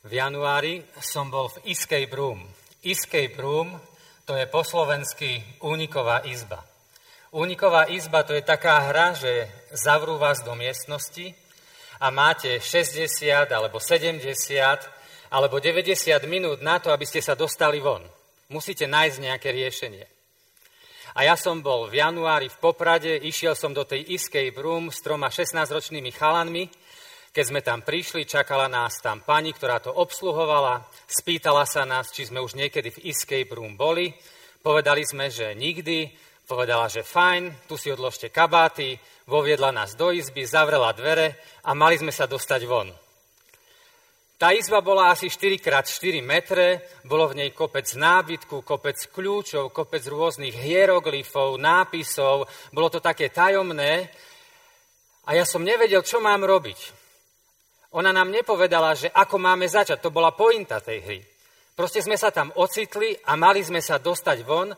V januári som bol v Escape Room. Escape Room to je po slovensky úniková izba. Úniková izba to je taká hra, že zavrú vás do miestnosti a máte 60 alebo 70 alebo 90 minút na to, aby ste sa dostali von. Musíte nájsť nejaké riešenie. A ja som bol v januári v Poprade, išiel som do tej escape room s troma 16-ročnými chalanmi keď sme tam prišli, čakala nás tam pani, ktorá to obsluhovala, spýtala sa nás, či sme už niekedy v escape room boli. Povedali sme, že nikdy. Povedala, že fajn, tu si odložte kabáty, voviedla nás do izby, zavrela dvere a mali sme sa dostať von. Tá izba bola asi 4x4 metre, bolo v nej kopec nábytku, kopec kľúčov, kopec rôznych hieroglyfov, nápisov, bolo to také tajomné a ja som nevedel, čo mám robiť. Ona nám nepovedala, že ako máme začať. To bola pointa tej hry. Proste sme sa tam ocitli a mali sme sa dostať von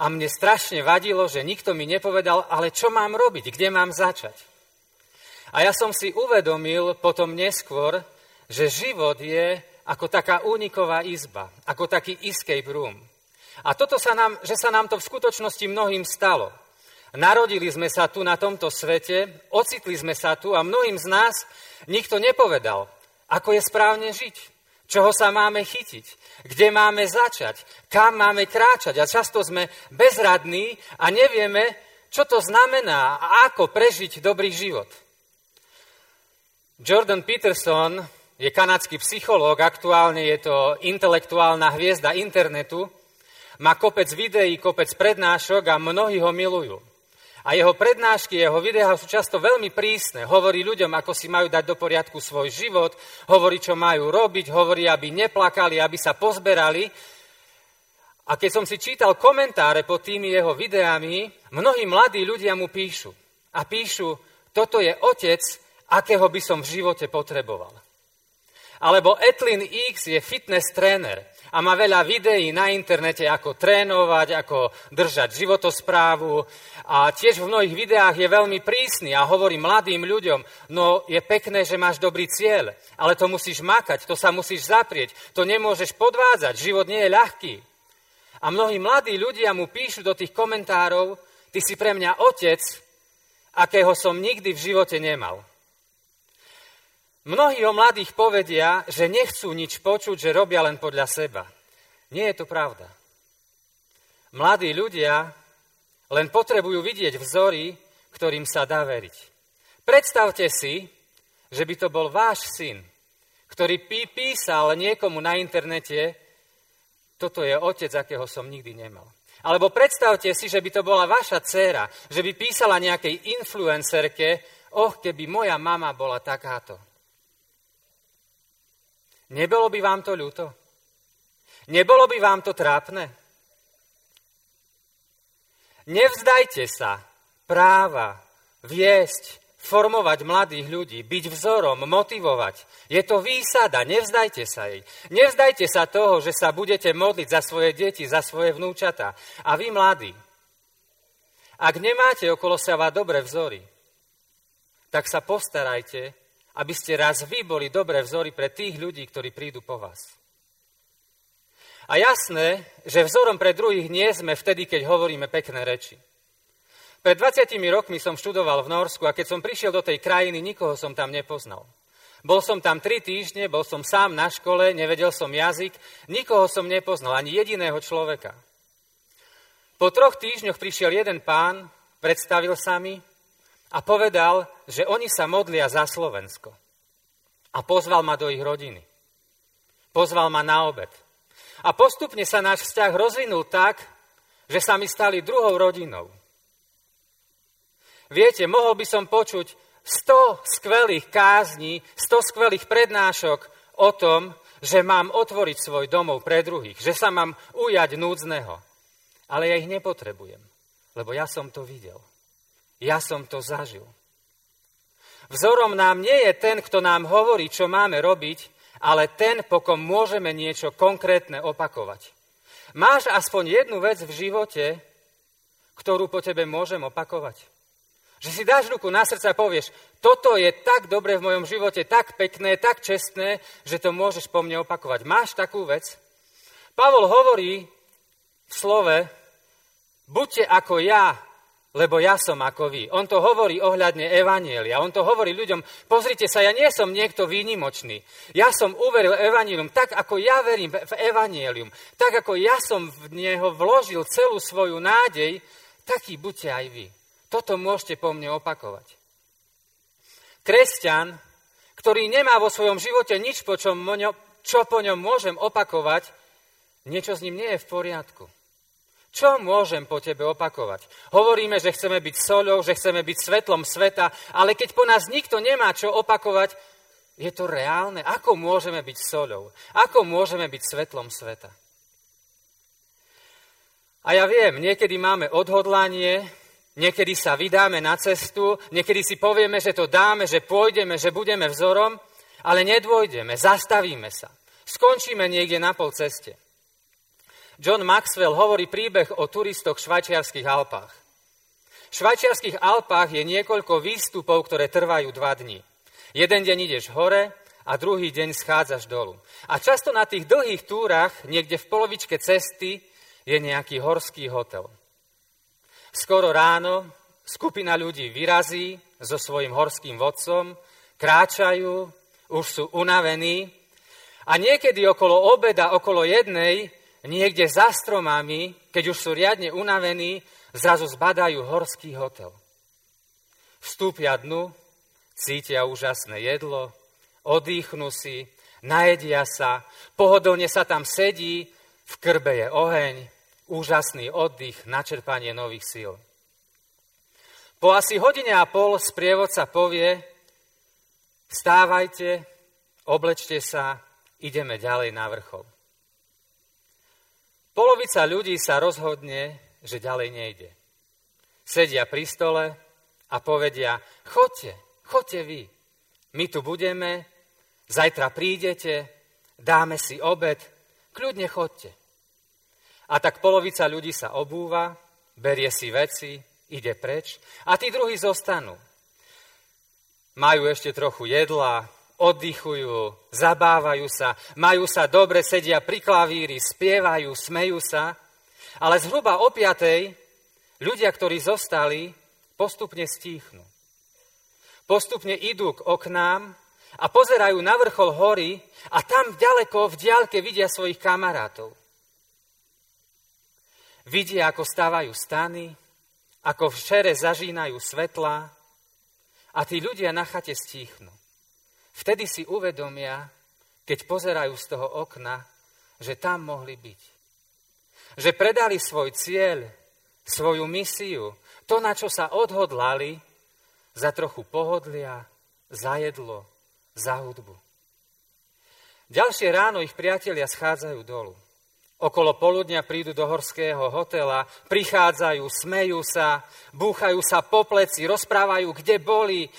a mne strašne vadilo, že nikto mi nepovedal, ale čo mám robiť, kde mám začať. A ja som si uvedomil potom neskôr, že život je ako taká úniková izba, ako taký escape room. A toto sa nám, že sa nám to v skutočnosti mnohým stalo. Narodili sme sa tu na tomto svete, ocitli sme sa tu a mnohým z nás nikto nepovedal, ako je správne žiť, čoho sa máme chytiť, kde máme začať, kam máme kráčať. A často sme bezradní a nevieme, čo to znamená a ako prežiť dobrý život. Jordan Peterson je kanadský psychológ, aktuálne je to intelektuálna hviezda internetu, má kopec videí, kopec prednášok a mnohí ho milujú. A jeho prednášky, jeho videá sú často veľmi prísne. Hovorí ľuďom, ako si majú dať do poriadku svoj život, hovorí, čo majú robiť, hovorí, aby neplakali, aby sa pozberali. A keď som si čítal komentáre pod tými jeho videami, mnohí mladí ľudia mu píšu. A píšu, toto je otec, akého by som v živote potreboval. Alebo Etlin X je fitness tréner a má veľa videí na internete, ako trénovať, ako držať životosprávu. A tiež v mnohých videách je veľmi prísny a hovorí mladým ľuďom, no je pekné, že máš dobrý cieľ, ale to musíš makať, to sa musíš zaprieť, to nemôžeš podvádzať, život nie je ľahký. A mnohí mladí ľudia mu píšu do tých komentárov, ty si pre mňa otec, akého som nikdy v živote nemal. Mnohí o mladých povedia, že nechcú nič počuť, že robia len podľa seba. Nie je to pravda. Mladí ľudia len potrebujú vidieť vzory, ktorým sa dá veriť. Predstavte si, že by to bol váš syn, ktorý pí, písal niekomu na internete, toto je otec, akého som nikdy nemal. Alebo predstavte si, že by to bola vaša dcéra, že by písala nejakej influencerke, oh, keby moja mama bola takáto. Nebolo by vám to ľúto? Nebolo by vám to trápne? Nevzdajte sa práva viesť, formovať mladých ľudí, byť vzorom, motivovať. Je to výsada, nevzdajte sa jej. Nevzdajte sa toho, že sa budete modliť za svoje deti, za svoje vnúčata. A vy mladí, ak nemáte okolo seba dobré vzory, tak sa postarajte, aby ste raz vy boli dobré vzory pre tých ľudí, ktorí prídu po vás. A jasné, že vzorom pre druhých nie sme vtedy, keď hovoríme pekné reči. Pred 20 rokmi som študoval v Norsku a keď som prišiel do tej krajiny, nikoho som tam nepoznal. Bol som tam tri týždne, bol som sám na škole, nevedel som jazyk, nikoho som nepoznal, ani jediného človeka. Po troch týždňoch prišiel jeden pán, predstavil sa mi a povedal, že oni sa modlia za Slovensko. A pozval ma do ich rodiny. Pozval ma na obed. A postupne sa náš vzťah rozvinul tak, že sa mi stali druhou rodinou. Viete, mohol by som počuť 100 skvelých kázní, 100 skvelých prednášok o tom, že mám otvoriť svoj domov pre druhých, že sa mám ujať núdzneho. Ale ja ich nepotrebujem, lebo ja som to videl. Ja som to zažil. Vzorom nám nie je ten, kto nám hovorí, čo máme robiť, ale ten, po kom môžeme niečo konkrétne opakovať. Máš aspoň jednu vec v živote, ktorú po tebe môžem opakovať? Že si dáš ruku na srdce a povieš, toto je tak dobre v mojom živote, tak pekné, tak čestné, že to môžeš po mne opakovať. Máš takú vec? Pavol hovorí v slove, buďte ako ja, lebo ja som ako vy. On to hovorí ohľadne Evanielia. On to hovorí ľuďom, pozrite sa, ja nie som niekto výnimočný. Ja som uveril Evanielium tak, ako ja verím v Evanielium. Tak, ako ja som v neho vložil celú svoju nádej, taký buďte aj vy. Toto môžete po mne opakovať. Kresťan, ktorý nemá vo svojom živote nič, po čom, čo po ňom môžem opakovať, niečo s ním nie je v poriadku. Čo môžem po tebe opakovať? Hovoríme, že chceme byť soľou, že chceme byť svetlom sveta, ale keď po nás nikto nemá čo opakovať, je to reálne? Ako môžeme byť soľou? Ako môžeme byť svetlom sveta? A ja viem, niekedy máme odhodlanie, niekedy sa vydáme na cestu, niekedy si povieme, že to dáme, že pôjdeme, že budeme vzorom, ale nedôjdeme, zastavíme sa. Skončíme niekde na pol ceste. John Maxwell hovorí príbeh o turistoch v švajčiarských Alpách. V švajčiarských Alpách je niekoľko výstupov, ktoré trvajú dva dní. Jeden deň ideš hore a druhý deň schádzaš dolu. A často na tých dlhých túrach, niekde v polovičke cesty, je nejaký horský hotel. Skoro ráno skupina ľudí vyrazí so svojím horským vodcom, kráčajú, už sú unavení a niekedy okolo obeda, okolo jednej, niekde za stromami, keď už sú riadne unavení, zrazu zbadajú horský hotel. Vstúpia dnu, cítia úžasné jedlo, odýchnú si, najedia sa, pohodlne sa tam sedí, v krbe je oheň, úžasný oddych, načerpanie nových síl. Po asi hodine a pol sprievodca povie, stávajte, oblečte sa, ideme ďalej na vrchol. Polovica ľudí sa rozhodne, že ďalej nejde. Sedia pri stole a povedia, chodte, chodte vy. My tu budeme, zajtra prídete, dáme si obed, kľudne chodte. A tak polovica ľudí sa obúva, berie si veci, ide preč a tí druhí zostanú. Majú ešte trochu jedla, oddychujú, zabávajú sa, majú sa dobre, sedia pri klavíri, spievajú, smejú sa, ale zhruba o piatej ľudia, ktorí zostali, postupne stíchnu. Postupne idú k oknám a pozerajú na vrchol hory a tam ďaleko v diálke vidia svojich kamarátov. Vidia, ako stávajú stany, ako v šere zažínajú svetla a tí ľudia na chate stíchnu. Vtedy si uvedomia, keď pozerajú z toho okna, že tam mohli byť. Že predali svoj cieľ, svoju misiu, to, na čo sa odhodlali, za trochu pohodlia, za jedlo, za hudbu. Ďalšie ráno ich priatelia schádzajú dolu. Okolo poludňa prídu do horského hotela, prichádzajú, smejú sa, búchajú sa po pleci, rozprávajú, kde boli,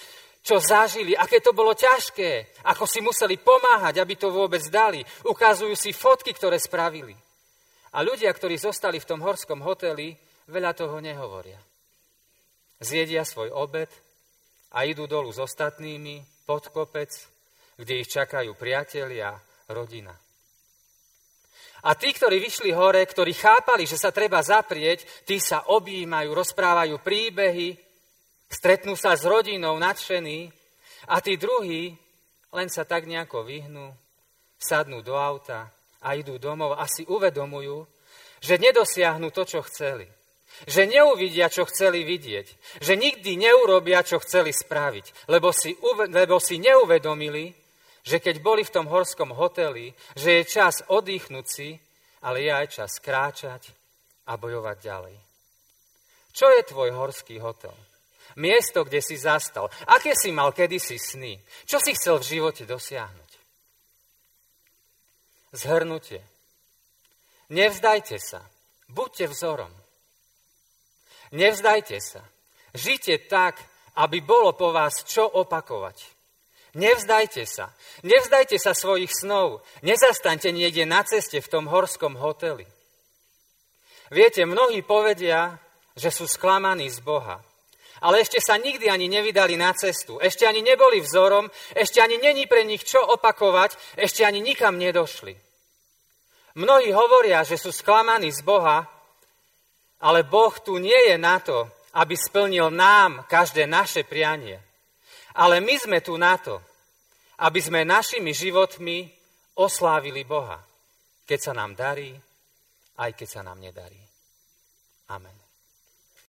čo zažili, aké to bolo ťažké, ako si museli pomáhať, aby to vôbec dali. Ukazujú si fotky, ktoré spravili. A ľudia, ktorí zostali v tom horskom hoteli, veľa toho nehovoria. Zjedia svoj obed a idú dolu s ostatnými pod kopec, kde ich čakajú priatelia, rodina. A tí, ktorí vyšli hore, ktorí chápali, že sa treba zaprieť, tí sa objímajú, rozprávajú príbehy, Stretnú sa s rodinou nadšení a tí druhí len sa tak nejako vyhnú, sadnú do auta a idú domov a si uvedomujú, že nedosiahnu to, čo chceli. Že neuvidia, čo chceli vidieť. Že nikdy neurobia, čo chceli spraviť. Lebo si, lebo si neuvedomili, že keď boli v tom horskom hoteli, že je čas oddychnúť si, ale je aj čas kráčať a bojovať ďalej. Čo je tvoj horský hotel? Miesto, kde si zastal. Aké si mal kedysi sny? Čo si chcel v živote dosiahnuť? Zhrnutie. Nevzdajte sa. Buďte vzorom. Nevzdajte sa. Žite tak, aby bolo po vás čo opakovať. Nevzdajte sa. Nevzdajte sa svojich snov. Nezastaňte niekde na ceste v tom horskom hoteli. Viete, mnohí povedia, že sú sklamaní z Boha. Ale ešte sa nikdy ani nevydali na cestu, ešte ani neboli vzorom, ešte ani není pre nich čo opakovať, ešte ani nikam nedošli. Mnohí hovoria, že sú sklamaní z Boha, ale Boh tu nie je na to, aby splnil nám každé naše prianie. Ale my sme tu na to, aby sme našimi životmi oslávili Boha, keď sa nám darí, aj keď sa nám nedarí. Amen.